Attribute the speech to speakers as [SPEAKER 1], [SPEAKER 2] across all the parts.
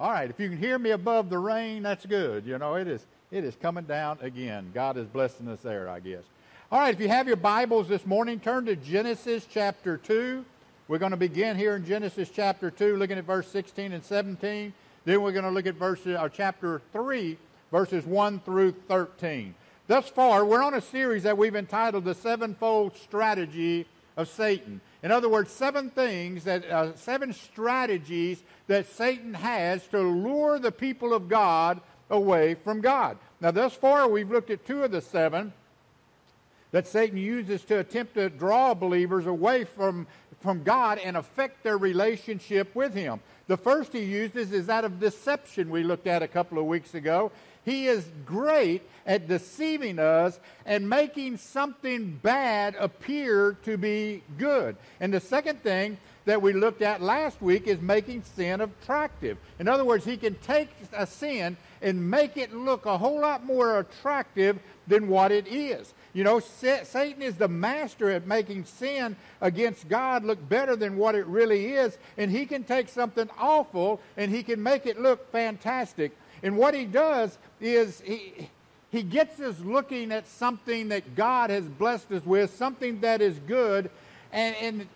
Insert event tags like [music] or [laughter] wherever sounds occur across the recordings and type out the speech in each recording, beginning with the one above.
[SPEAKER 1] All right, if you can hear me above the rain, that's good. You know, it is it is coming down again. God is blessing us there, I guess. All right, if you have your Bibles this morning, turn to Genesis chapter 2. We're going to begin here in Genesis chapter 2, looking at verse 16 and 17. Then we're going to look at verse, or uh, chapter 3, verses 1 through 13. Thus far, we're on a series that we've entitled The Sevenfold Strategy of Satan. In other words, seven things that, uh, seven strategies that Satan has to lure the people of God away from God. Now, thus far, we've looked at two of the seven that Satan uses to attempt to draw believers away from, from God and affect their relationship with Him. The first he uses is that of deception, we looked at a couple of weeks ago. He is great at deceiving us and making something bad appear to be good. And the second thing that we looked at last week is making sin attractive. In other words, he can take a sin and make it look a whole lot more attractive than what it is. You know, Satan is the master at making sin against God look better than what it really is, and he can take something awful and he can make it look fantastic. And what he does is he, he gets us looking at something that God has blessed us with, something that is good, and, and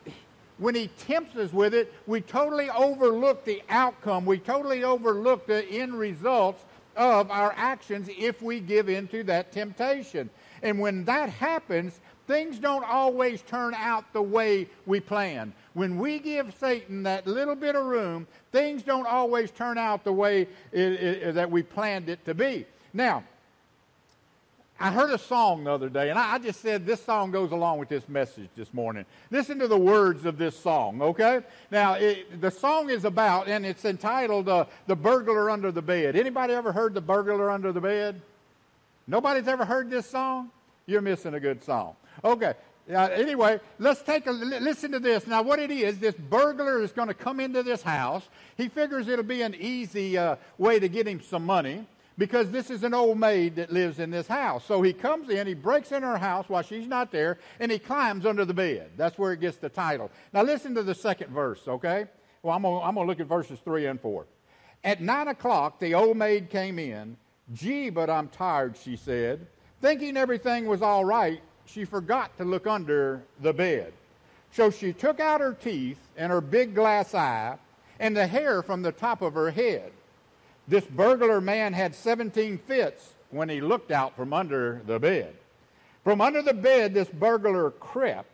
[SPEAKER 1] when he tempts us with it, we totally overlook the outcome. We totally overlook the end results of our actions if we give in to that temptation. And when that happens, things don't always turn out the way we plan. When we give Satan that little bit of room, things don't always turn out the way it, it, that we planned it to be. Now, I heard a song the other day, and I, I just said this song goes along with this message this morning. Listen to the words of this song, okay? Now, it, the song is about, and it's entitled uh, "The Burglar Under the Bed." Anybody ever heard "The Burglar Under the Bed"? Nobody's ever heard this song? You're missing a good song. Okay. Uh, anyway, let's take a listen to this. Now, what it is, this burglar is going to come into this house. He figures it'll be an easy uh, way to get him some money because this is an old maid that lives in this house. So he comes in, he breaks in her house while she's not there, and he climbs under the bed. That's where it gets the title. Now, listen to the second verse, okay? Well, I'm going to look at verses 3 and 4. At 9 o'clock, the old maid came in. Gee, but I'm tired, she said. Thinking everything was all right, she forgot to look under the bed. So she took out her teeth and her big glass eye and the hair from the top of her head. This burglar man had 17 fits when he looked out from under the bed. From under the bed, this burglar crept,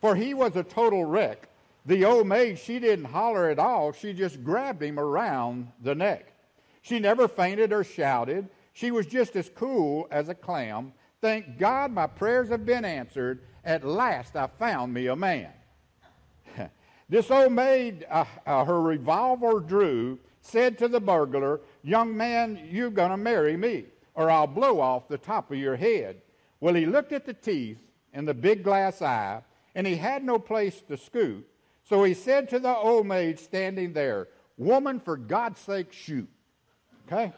[SPEAKER 1] for he was a total wreck. The old maid, she didn't holler at all. She just grabbed him around the neck. She never fainted or shouted. She was just as cool as a clam. Thank God my prayers have been answered. At last I found me a man. [laughs] this old maid, uh, uh, her revolver drew, said to the burglar, Young man, you're going to marry me, or I'll blow off the top of your head. Well, he looked at the teeth and the big glass eye, and he had no place to scoot. So he said to the old maid standing there, Woman, for God's sake, shoot. Okay?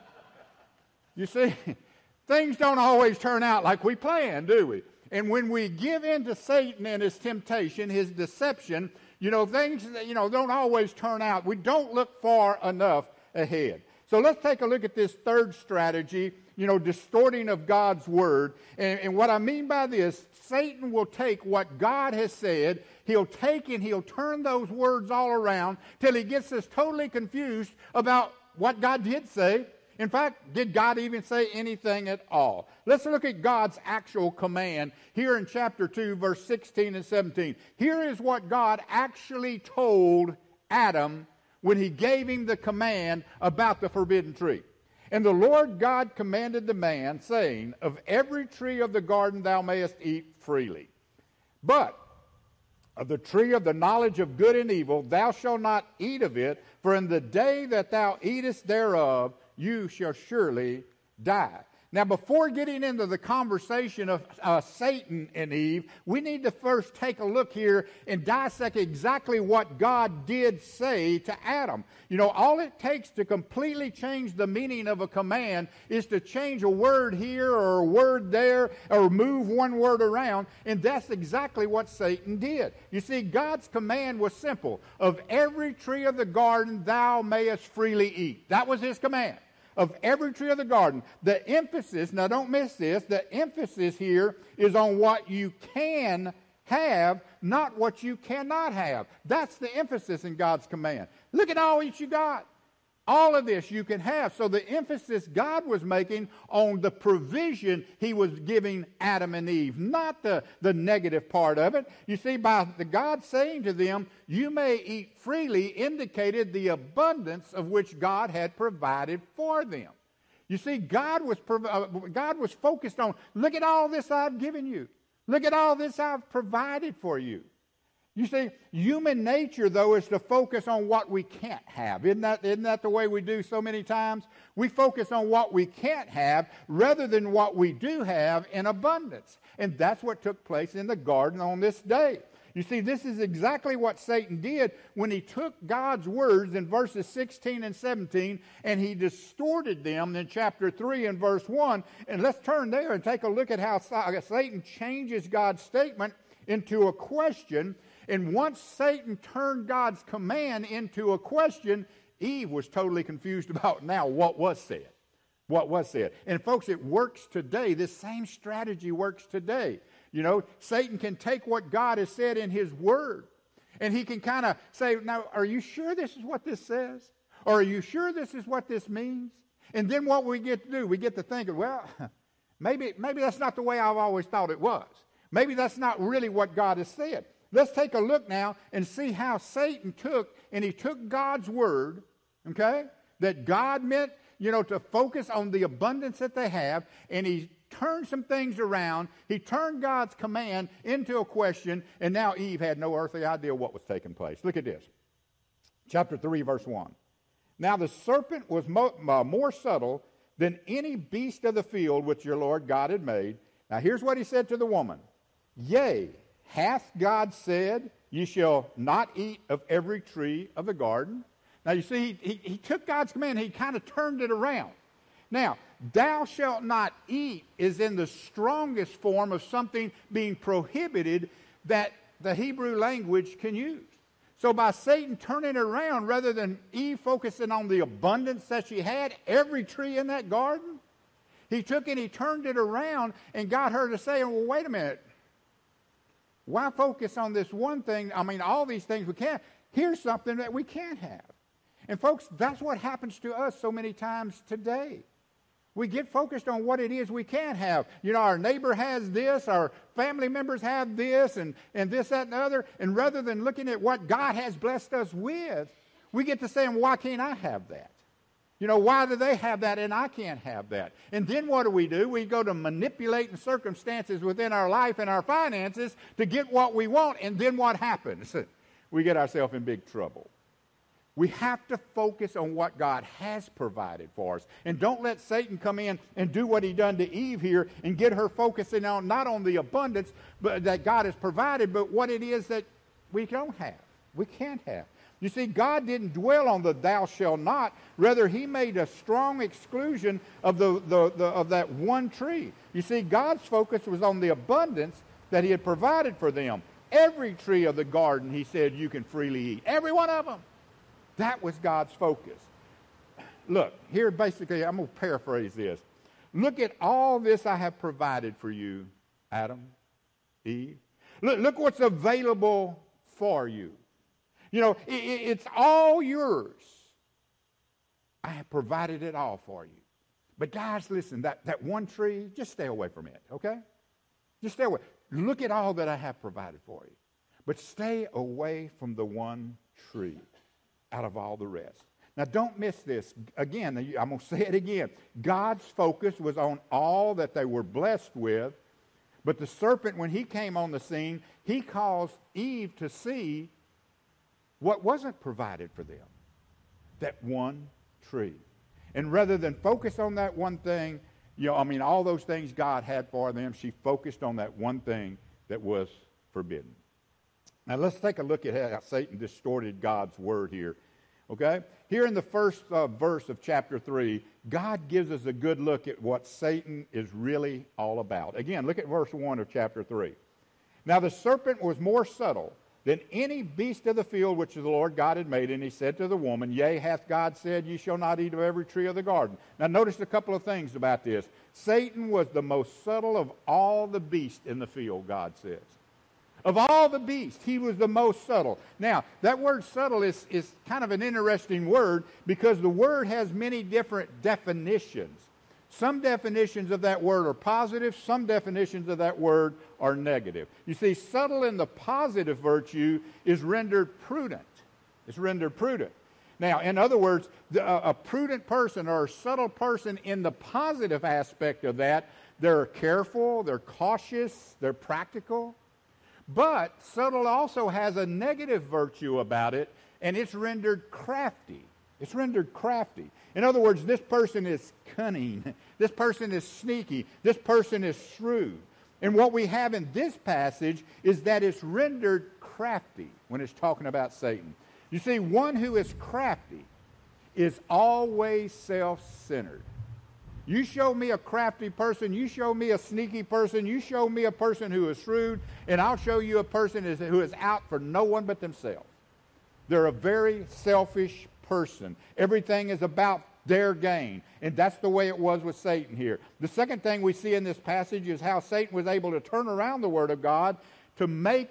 [SPEAKER 1] You see, [laughs] things don't always turn out like we plan, do we? And when we give in to Satan and his temptation, his deception, you know, things, you know, don't always turn out. We don't look far enough ahead. So let's take a look at this third strategy, you know, distorting of God's word. And, and, what I mean by this, Satan will take what God has said, he'll take and he'll turn those words all around till he gets us totally confused about what God did say in fact, did God even say anything at all? Let's look at God's actual command here in chapter 2, verse 16 and 17. Here is what God actually told Adam when he gave him the command about the forbidden tree. And the Lord God commanded the man, saying, Of every tree of the garden thou mayest eat freely. But of the tree of the knowledge of good and evil thou shalt not eat of it, for in the day that thou eatest thereof, you shall surely die. Now, before getting into the conversation of uh, Satan and Eve, we need to first take a look here and dissect exactly what God did say to Adam. You know, all it takes to completely change the meaning of a command is to change a word here or a word there or move one word around, and that's exactly what Satan did. You see, God's command was simple Of every tree of the garden thou mayest freely eat. That was his command of every tree of the garden. The emphasis, now don't miss this, the emphasis here is on what you can have, not what you cannot have. That's the emphasis in God's command. Look at all that you got. All of this you can have. So the emphasis God was making on the provision he was giving Adam and Eve, not the, the negative part of it. You see, by the God saying to them, You may eat freely, indicated the abundance of which God had provided for them. You see, God was, uh, God was focused on, look at all this I've given you. Look at all this I've provided for you. You see, human nature, though, is to focus on what we can't have. Isn't that, isn't that the way we do so many times? We focus on what we can't have rather than what we do have in abundance. And that's what took place in the garden on this day. You see, this is exactly what Satan did when he took God's words in verses 16 and 17 and he distorted them in chapter 3 and verse 1. And let's turn there and take a look at how Satan changes God's statement into a question and once Satan turned God's command into a question, Eve was totally confused [laughs] about now what was said. What was said. And folks, it works today. This same strategy works today. You know, Satan can take what God has said in his word and he can kind of say, Now, are you sure this is what this says? Or are you sure this is what this means? And then what we get to do, we get to think, well, [laughs] maybe, maybe that's not the way I've always thought it was. Maybe that's not really what God has said. Let's take a look now and see how Satan took, and he took God's word, okay, that God meant, you know, to focus on the abundance that they have, and he turned some things around. He turned God's command into a question, and now Eve had no earthly idea what was taking place. Look at this. Chapter 3, verse 1. Now the serpent was mo- uh, more subtle than any beast of the field which your Lord God had made. Now here's what he said to the woman Yea, Hath God said, Ye shall not eat of every tree of the garden? Now, you see, he, he, took God's command, he kind of turned it around. Now, thou shalt not eat is in the strongest form of something being prohibited that the Hebrew language can use. So by Satan turning it around, rather than Eve focusing on the abundance that she had, every tree in that garden, he took it and he turned it around and got her to say, well, wait a minute. Why focus on this one thing? I mean, all these things we can't. Here's something that we can't have. And, folks, that's what happens to us so many times today. We get focused on what it is we can't have. You know, our neighbor has this, our family members have this, and, and this, that, and the other. And rather than looking at what God has blessed us with, we get to saying, why can't I have that? You know, why do they have that and I can't have that? And then what do we do? We go to manipulating circumstances within our life and our finances to get what we want, and then what happens? [laughs] We get ourselves in big trouble. We have to focus on what God has provided for us. And don't let Satan come in and do what he done to Eve here and get her focusing on not on the abundance that God has provided, but what it is that we don't have, we can't have. You see, God didn't dwell on the thou shalt not. Rather, he made a strong exclusion of, the, the, the, of that one tree. You see, God's focus was on the abundance that he had provided for them. Every tree of the garden, he said, you can freely eat. Every one of them. That was God's focus. Look, here basically, I'm going to paraphrase this. Look at all this I have provided for you, Adam, Eve. Look, look what's available for you. You know, it, it's all yours. I have provided it all for you. But guys, listen, that, that one tree, just stay away from it, okay? Just stay away. Look at all that I have provided for you. But stay away from the one tree out of all the rest. Now, don't miss this. Again, I'm going to say it again. God's focus was on all that they were blessed with. But the serpent, when he came on the scene, he caused Eve to see what wasn't provided for them? That one tree. And rather than focus on that one thing, You know, I mean, all those things God had for them, she focused on that one thing that was forbidden. Now, let's take a look at how Satan distorted God's word here. Okay? Here in the first uh, verse of chapter 3, God gives us a good look at what Satan is really all about. Again, look at verse 1 of chapter 3. Now, the serpent was more subtle than any beast of the field which the Lord God had made. And he said to the woman, Yea, hath God said, Ye shall not eat of every tree of the garden. Now, notice a couple of things about this. Satan was the most subtle of all the beasts in the field, God says. Of all the beasts, he was the most subtle. Now, that word subtle is, is kind of an interesting word because the word has many different definitions. Some definitions of that word are positive, some definitions of that word are negative. You see, subtle in the positive virtue is rendered prudent. It's rendered prudent. Now, in other words, the, uh, a prudent person or a subtle person in the positive aspect of that, they're careful, they're cautious, they're practical. But subtle also has a negative virtue about it, and it's rendered crafty. It's rendered crafty. In other words, this person is cunning. [laughs] This person is sneaky. This person is shrewd. And what we have in this passage is that it's rendered crafty when it's talking about Satan. You see, one who is crafty is always self centered. You show me a crafty person, you show me a sneaky person, you show me a person who is shrewd, and I'll show you a person who is out for no one but themselves. They're a very selfish person. Everything is about their gain. And that's the way it was with Satan here. The second thing we see in this passage is how Satan was able to turn around the Word of God to make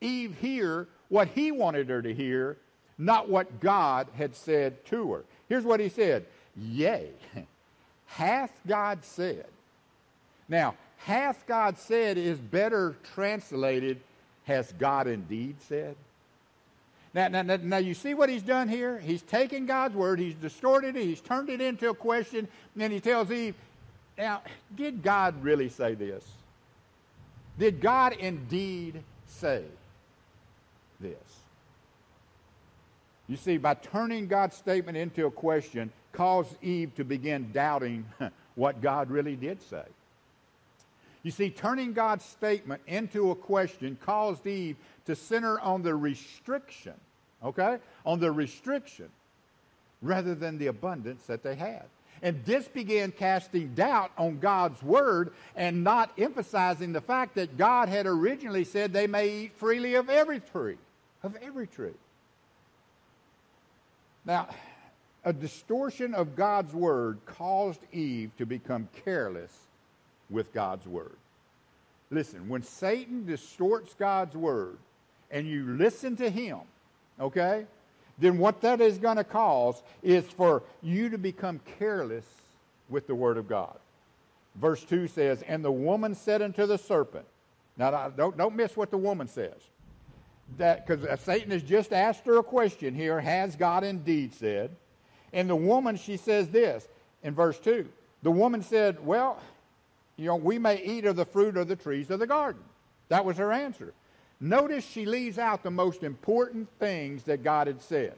[SPEAKER 1] Eve hear what he wanted her to hear, not what God had said to her. Here's what he said Yea, hath God said. Now, hath God said is better translated, has God indeed said? Now, now, now, you see what he's done here? He's taken God's word, he's distorted it, he's turned it into a question, and then he tells Eve, Now, did God really say this? Did God indeed say this? You see, by turning God's statement into a question, caused Eve to begin doubting [laughs] what God really did say. You see, turning God's statement into a question caused Eve to center on the restriction, okay? On the restriction rather than the abundance that they had. And this began casting doubt on God's word and not emphasizing the fact that God had originally said they may eat freely of every tree, of every tree. Now, a distortion of God's word caused Eve to become careless with God's word. Listen, when Satan distorts God's word, and you listen to him, okay, then what that is going to cause is for you to become careless with the Word of God. Verse 2 says, And the woman said unto the serpent, now don't, don't miss what the woman says. That Because uh, Satan has just asked her a question here Has God indeed said? And the woman, she says this in verse 2. The woman said, Well, you know, we may eat of the fruit of the trees of the garden. That was her answer. Notice she leaves out the most important things that God had said.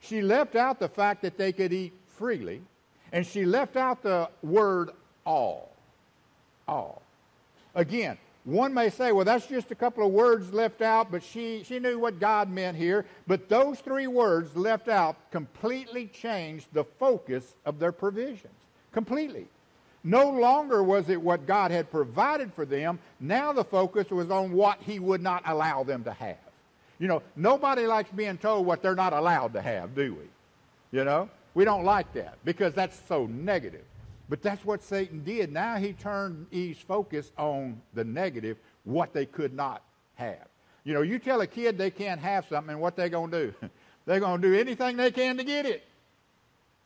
[SPEAKER 1] She left out the fact that they could eat freely, and she left out the word all. All. Again, one may say, well, that's just a couple of words left out, but she, she knew what God meant here. But those three words left out completely changed the focus of their provisions. Completely. No longer was it what God had provided for them. Now the focus was on what He would not allow them to have. You know, nobody likes being told what they're not allowed to have, do we? You know, we don't like that because that's so negative. But that's what Satan did. Now he turned Eve's focus on the negative, what they could not have. You know, you tell a kid they can't have something, and what they going to do? [laughs] they're going to do anything they can to get it.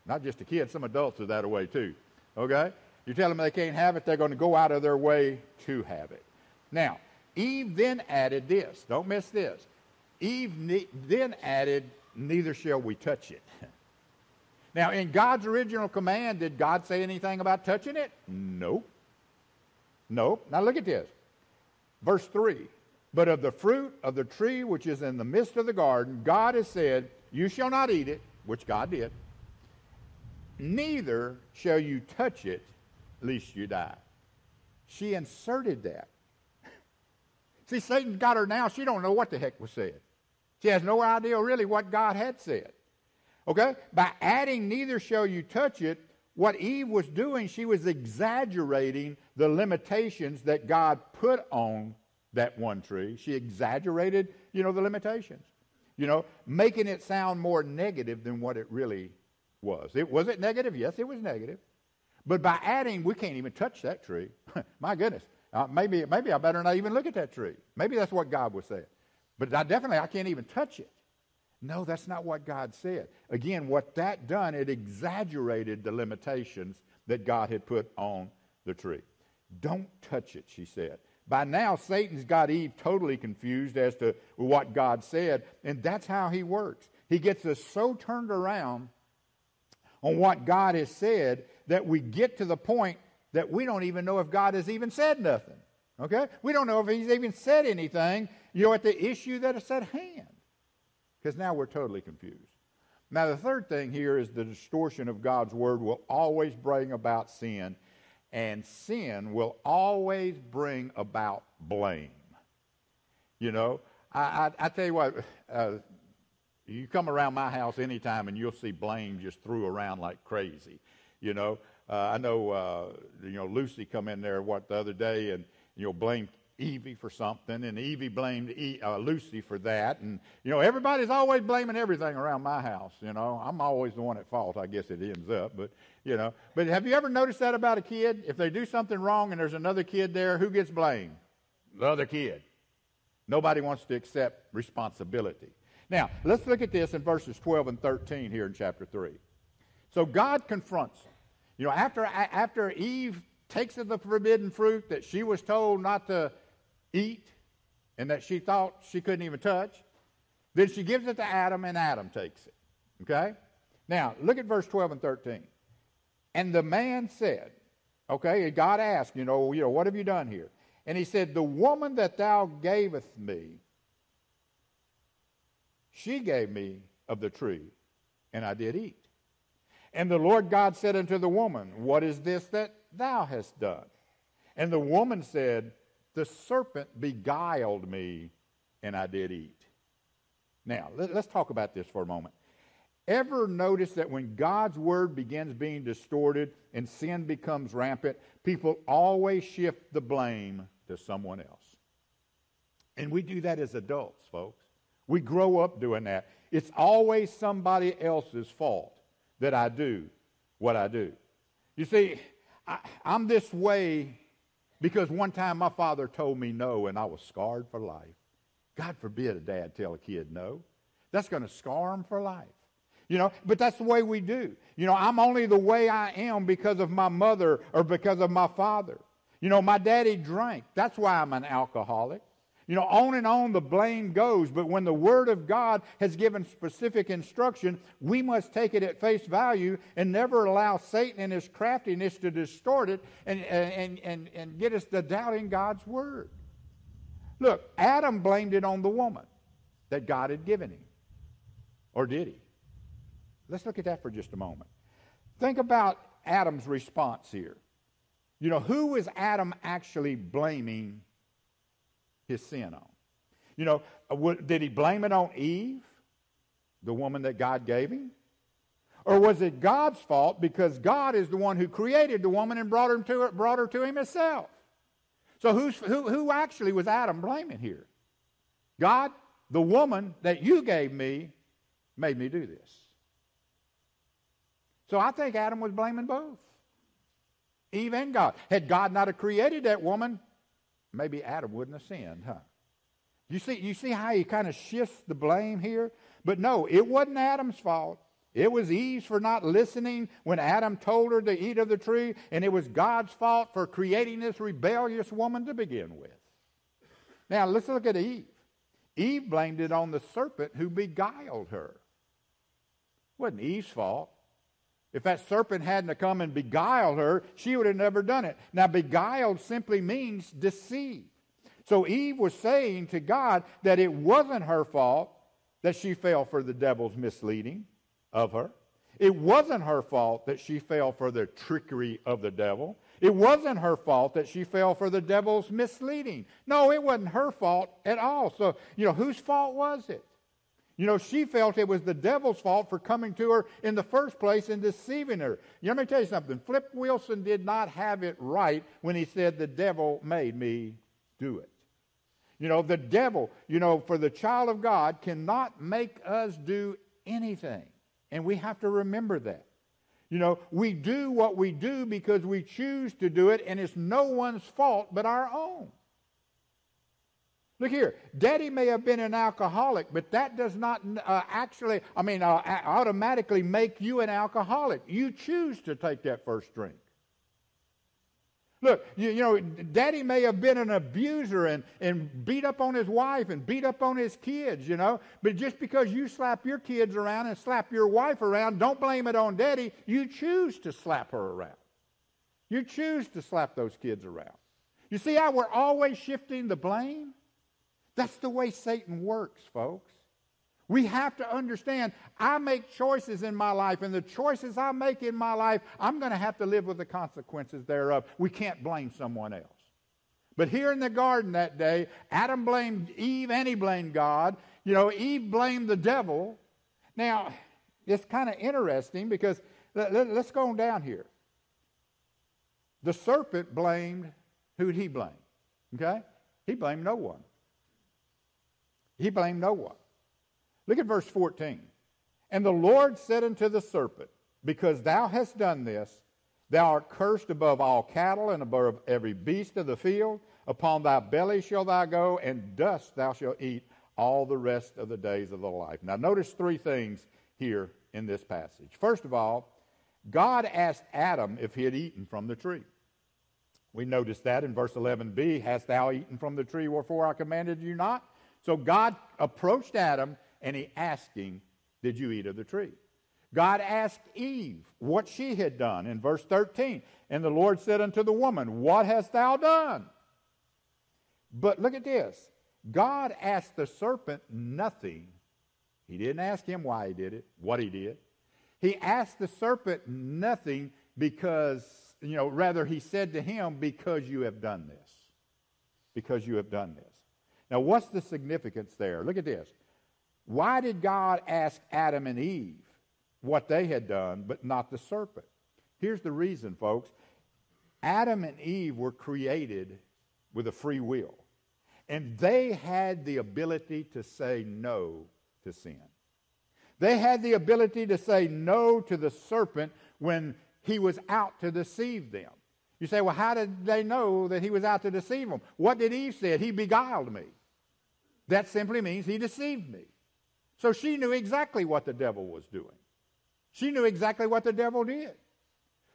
[SPEAKER 1] Not just a kid, some adults are that way too. Okay? You tell them they can't have it, they're going to go out of their way to have it. Now, Eve then added this. Don't miss this. Eve ne- then added, Neither shall we touch it. [laughs] Now, in God's original command, did God say anything about touching it? Nope. Nope. Now, look at this. Verse 3 But of the fruit of the tree which is in the midst of the garden, God has said, You shall not eat it, which God did, neither shall you touch it, least you die. She inserted that. See, Satan got her now. She don't know what the heck was said. She has no idea really what God had said. Okay? By adding neither shall you touch it, what Eve was doing, she was exaggerating the limitations that God put on that one tree. She exaggerated, you know, the limitations. You know, making it sound more negative than what it really was. It was it negative? Yes, it was negative. But by adding, we can't even touch that tree. [laughs] My goodness. Uh, maybe, maybe I better not even look at that tree. Maybe that's what God was saying. But I definitely, I can't even touch it. No, that's not what God said. Again, what that done, it exaggerated the limitations that God had put on the tree. Don't touch it, she said. By now, Satan's got Eve totally confused as to what God said, and that's how he works. He gets us so turned around on what God has said that we get to the point that we don't even know if God has even said nothing. Okay? We don't know if he's even said anything, you know, at the issue that is at hand. Because now we're totally confused. Now, the third thing here is the distortion of God's word will always bring about sin, and sin will always bring about blame. You know, I, I, I tell you what, uh, you come around my house anytime and you'll see blame just threw around like crazy. You know, uh, I know, uh, you know, Lucy come in there what the other day and you know blame Evie for something, and Evie blamed e- uh, Lucy for that, and you know everybody's always blaming everything around my house. You know, I'm always the one at fault. I guess it ends up, but you know. But have you ever noticed that about a kid? If they do something wrong and there's another kid there, who gets blamed? The other kid. Nobody wants to accept responsibility. Now, let's look at this in verses 12 and 13 here in chapter 3. So God confronts them. You know, after, after Eve takes of the forbidden fruit that she was told not to eat and that she thought she couldn't even touch, then she gives it to Adam and Adam takes it. Okay? Now, look at verse 12 and 13. And the man said, okay, God asked, you know, you know, what have you done here? And he said, The woman that thou gavest me she gave me of the tree, and I did eat. And the Lord God said unto the woman, What is this that thou hast done? And the woman said, The serpent beguiled me, and I did eat. Now, let, us talk about this for a moment. Ever notice that when God's word begins being distorted and sin becomes rampant, people always shift the blame to someone else? And we do that as adults, folks. We grow up doing that. It's always somebody else's fault that I do what I do. You see, I, am this way because one time my father told me no and I was scarred for life. God forbid a dad tell a kid no. That's going to scar him for life. You know, but that's the way we do. You know, I'm only the way I am because of my mother or because of my father. You know, my daddy drank. That's why I'm an alcoholic. You know, on and on the blame goes, but when the Word of God has given specific instruction, we must take it at face value and never allow Satan and his craftiness to distort it and, and, and, and get us to doubting God's Word. Look, Adam blamed it on the woman that God had given him. Or did he? Let's look at that for just a moment. Think about Adam's response here. You know, who was Adam actually blaming his sin on. You know, uh, did he blame it on Eve, the woman that God gave him? Or was it God's fault because God is the one who created the woman and brought her to, brought her to him himself? So who's, who, who actually was Adam blaming here? God, the woman that you gave me made me do this. So I think Adam was blaming both. Eve and God. Had God not have created that woman, maybe Adam wouldn't have sinned, huh? You see, you see how he kind of shifts the blame here? But no, it wasn't Adam's fault. It was Eve's for not listening when Adam told her to eat of the tree, and it was God's fault for creating this rebellious woman to begin with. Now, let's look at Eve. Eve blamed it on the serpent who beguiled her. It wasn't Eve's fault. If that serpent hadn't come and beguiled her, she would have never done it. Now, beguiled simply means deceive. So Eve was saying to God that it wasn't her fault that she fell for the devil's misleading of her. It wasn't her fault that she fell for the trickery of the devil. It wasn't her fault that she fell for the devil's misleading. No, it wasn't her fault at all. So, you know, whose fault was it? You know, she felt it was the devil's fault for coming to her in the first place and deceiving her. You know, let me tell you something. Flip Wilson did not have it right when he said, The devil made me do it. You know, the devil, you know, for the child of God cannot make us do anything. And we have to remember that. You know, we do what we do because we choose to do it, and it's no one's fault but our own. Look here, daddy may have been an alcoholic, but that does not uh, actually, I mean, uh, automatically make you an alcoholic. You choose to take that first drink. Look, you, you, know, daddy may have been an abuser and, and beat up on his wife and beat up on his kids, you know, but just because you slap your kids around and slap your wife around, don't blame it on daddy. You choose to slap her around. You choose to slap those kids around. You see how we're always shifting the blame? That's the way Satan works, folks. We have to understand I make choices in my life, and the choices I make in my life, I'm going to have to live with the consequences thereof. We can't blame someone else. But here in the garden that day, Adam blamed Eve and he blamed God. You know, Eve blamed the devil. Now, it's kind of interesting because let, us let, go on down here. The serpent blamed, who did he blame? Okay? He blamed no one. He blamed no one. Look at verse 14. And the Lord said unto the serpent, Because thou hast done this, thou art cursed above all cattle and above every beast of the field. Upon thy belly shall thou go, and dust thou shalt eat all the rest of the days of thy life. Now, notice three things here in this passage. First of all, God asked Adam if he had eaten from the tree. We notice that in verse 11b Hast thou eaten from the tree wherefore I commanded you not? So God approached Adam and he asked him, Did you eat of the tree? God asked Eve what she had done in verse 13. And the Lord said unto the woman, What hast thou done? But look at this God asked the serpent nothing. He didn't ask him why he did it, what he did. He asked the serpent nothing because, you know, rather he said to him, Because you have done this. Because you have done this. Now, what's the significance there? Look at this. Why did God ask Adam and Eve what they had done, but not the serpent? Here's the reason, folks. Adam and Eve were created with a free will, and they had the ability to say no to sin. They had the ability to say no to the serpent when he was out to deceive them. You say, well, how did they know that he was out to deceive them? What did Eve say? He beguiled me. That simply means he deceived me. So she knew exactly what the devil was doing. She knew exactly what the devil did.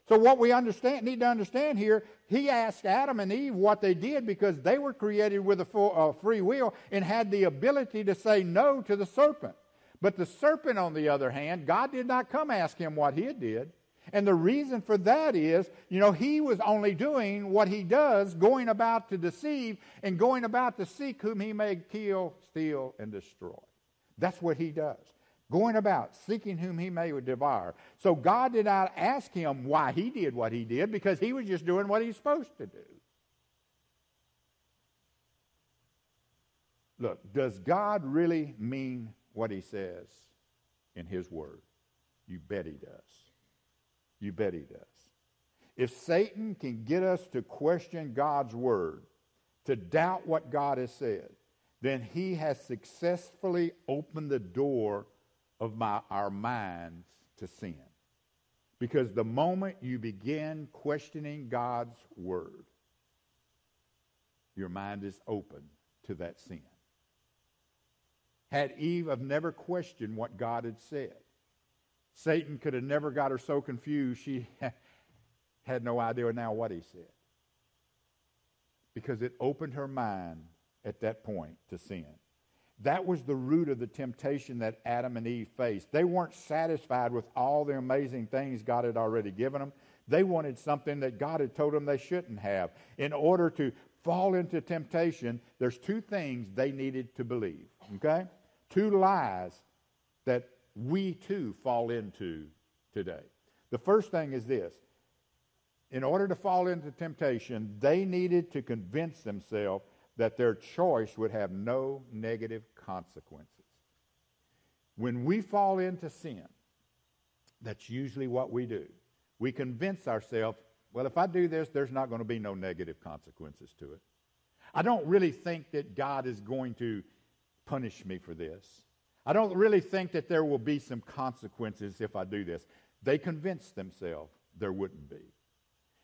[SPEAKER 1] So what we understand, need to understand here, he asked Adam and Eve what they did because they were created with a full, uh, free will and had the ability to say no to the serpent. But the serpent, on the other hand, God did not come ask him what he did. And the reason for that is, you know, he was only doing what he does, going about to deceive and going about to seek whom he may kill, steal, and destroy. That's what he does. Going about seeking whom he may devour. So God did not ask him why he did what he did because he was just doing what he's supposed to do. Look, does God really mean what he says in his word? You bet he does. You bet he does. If Satan can get us to question God's word, to doubt what God has said, then he has successfully opened the door of my, our minds to sin. Because the moment you begin questioning God's word, your mind is open to that sin. Had Eve have never questioned what God had said, Satan could have never got her so confused she [laughs] had no idea now what he said. Because it opened her mind at that point to sin. That was the root of the temptation that Adam and Eve faced. They weren't satisfied with all the amazing things God had already given them. They wanted something that God had told them they shouldn't have. In order to fall into temptation, there's two things they needed to believe, okay? Two lies that we too fall into today. The first thing is this in order to fall into temptation, they needed to convince themselves that their choice would have no negative consequences. When we fall into sin, that's usually what we do. We convince ourselves, well, if I do this, there's not going to be no negative consequences to it. I don't really think that God is going to punish me for this. I don't really think that there will be some consequences if I do this. They convince themselves there wouldn't be.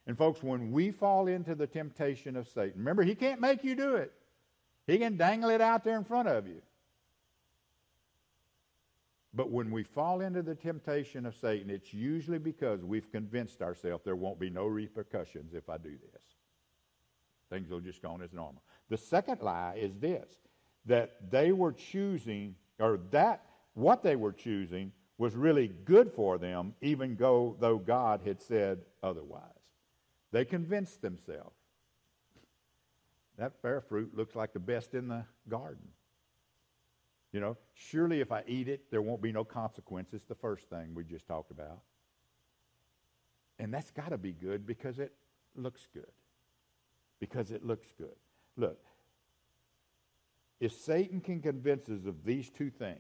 [SPEAKER 1] And folks, when we fall into the temptation of Satan, remember, he can't make you do it. He can dangle it out there in front of you. But when we fall into the temptation of Satan, it's usually because we've convinced ourselves there won't be no repercussions if I do this. Things will just go on as normal. The second lie is this that they were choosing, or that what they were choosing was really good for them, even though, though God had said otherwise. They convinced themselves that fair fruit looks like the best in the garden. You know, surely if I eat it, there won't be no consequences. The first thing we just talked about. And that's got to be good because it looks good. Because it looks good. Look, if Satan can convince us of these two things,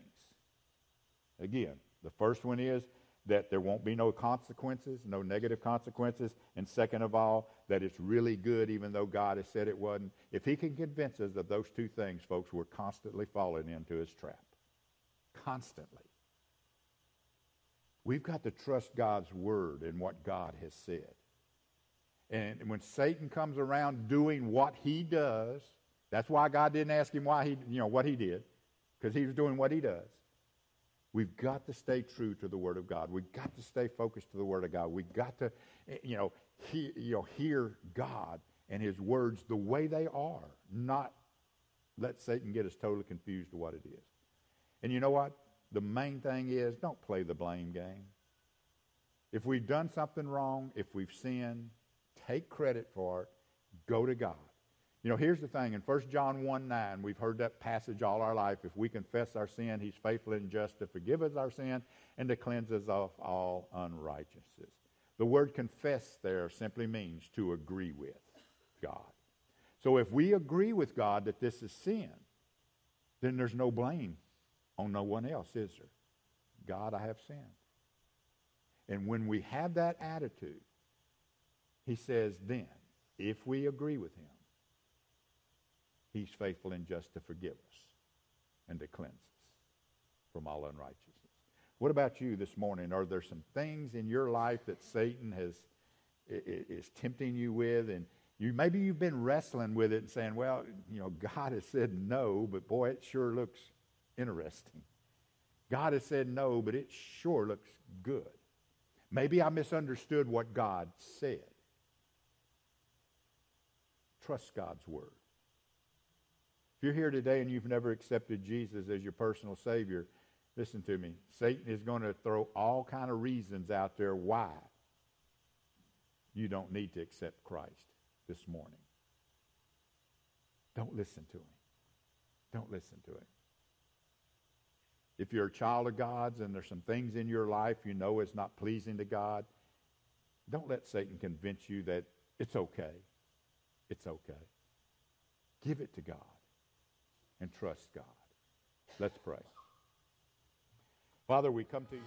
[SPEAKER 1] again, the first one is that there won't be no consequences, no negative consequences. And second of all, that it's really good even though God has said it wasn't. If he can convince us of those two things, folks, we're constantly falling into his trap. Constantly. We've got to trust God's word and what God has said. And when Satan comes around doing what he does, that's why God didn't ask him why he, you know, what he did, because he was doing what he does. We've got to stay true to the Word of God. We've got to stay focused to the Word of God. We've got to, eh, you know, he, you know, hear God and His words the way they are, not let Satan get us totally confused to what it is. And you know what? The main thing is don't play the blame game. If we've done something wrong, if we've sinned, take credit for it. Go to God. You know, here's the thing. In 1 John 1 9, we've heard that passage all our life. If we confess our sin, he's faithful and just to forgive us our sin and to cleanse us of all unrighteousness. The word confess there simply means to agree with God. So if we agree with God that this is sin, then there's no blame on no one else, is there? God, I have sinned. And when we have that attitude, he says, then, if we agree with him, He's faithful and just to forgive us and to cleanse us from all unrighteousness. What about you this morning? Are there some things in your life that Satan has is tempting you with and you maybe you've been wrestling with it and saying, well, you know, God has said no, but boy, it sure looks interesting. God has said no, but it sure looks good. Maybe I misunderstood what God said. Trust God's word. If you're here today and you've never accepted Jesus as your personal Savior, listen to me. Satan is going to throw all kind of reasons out there why you don't need to accept Christ this morning. Don't listen to him. Don't listen to him. If you're a child of God's and there's some things in your life you know is not pleasing to God, don't let Satan convince you that it's okay. It's okay. Give it to God and trust God. Let's pray. Father, we come to you.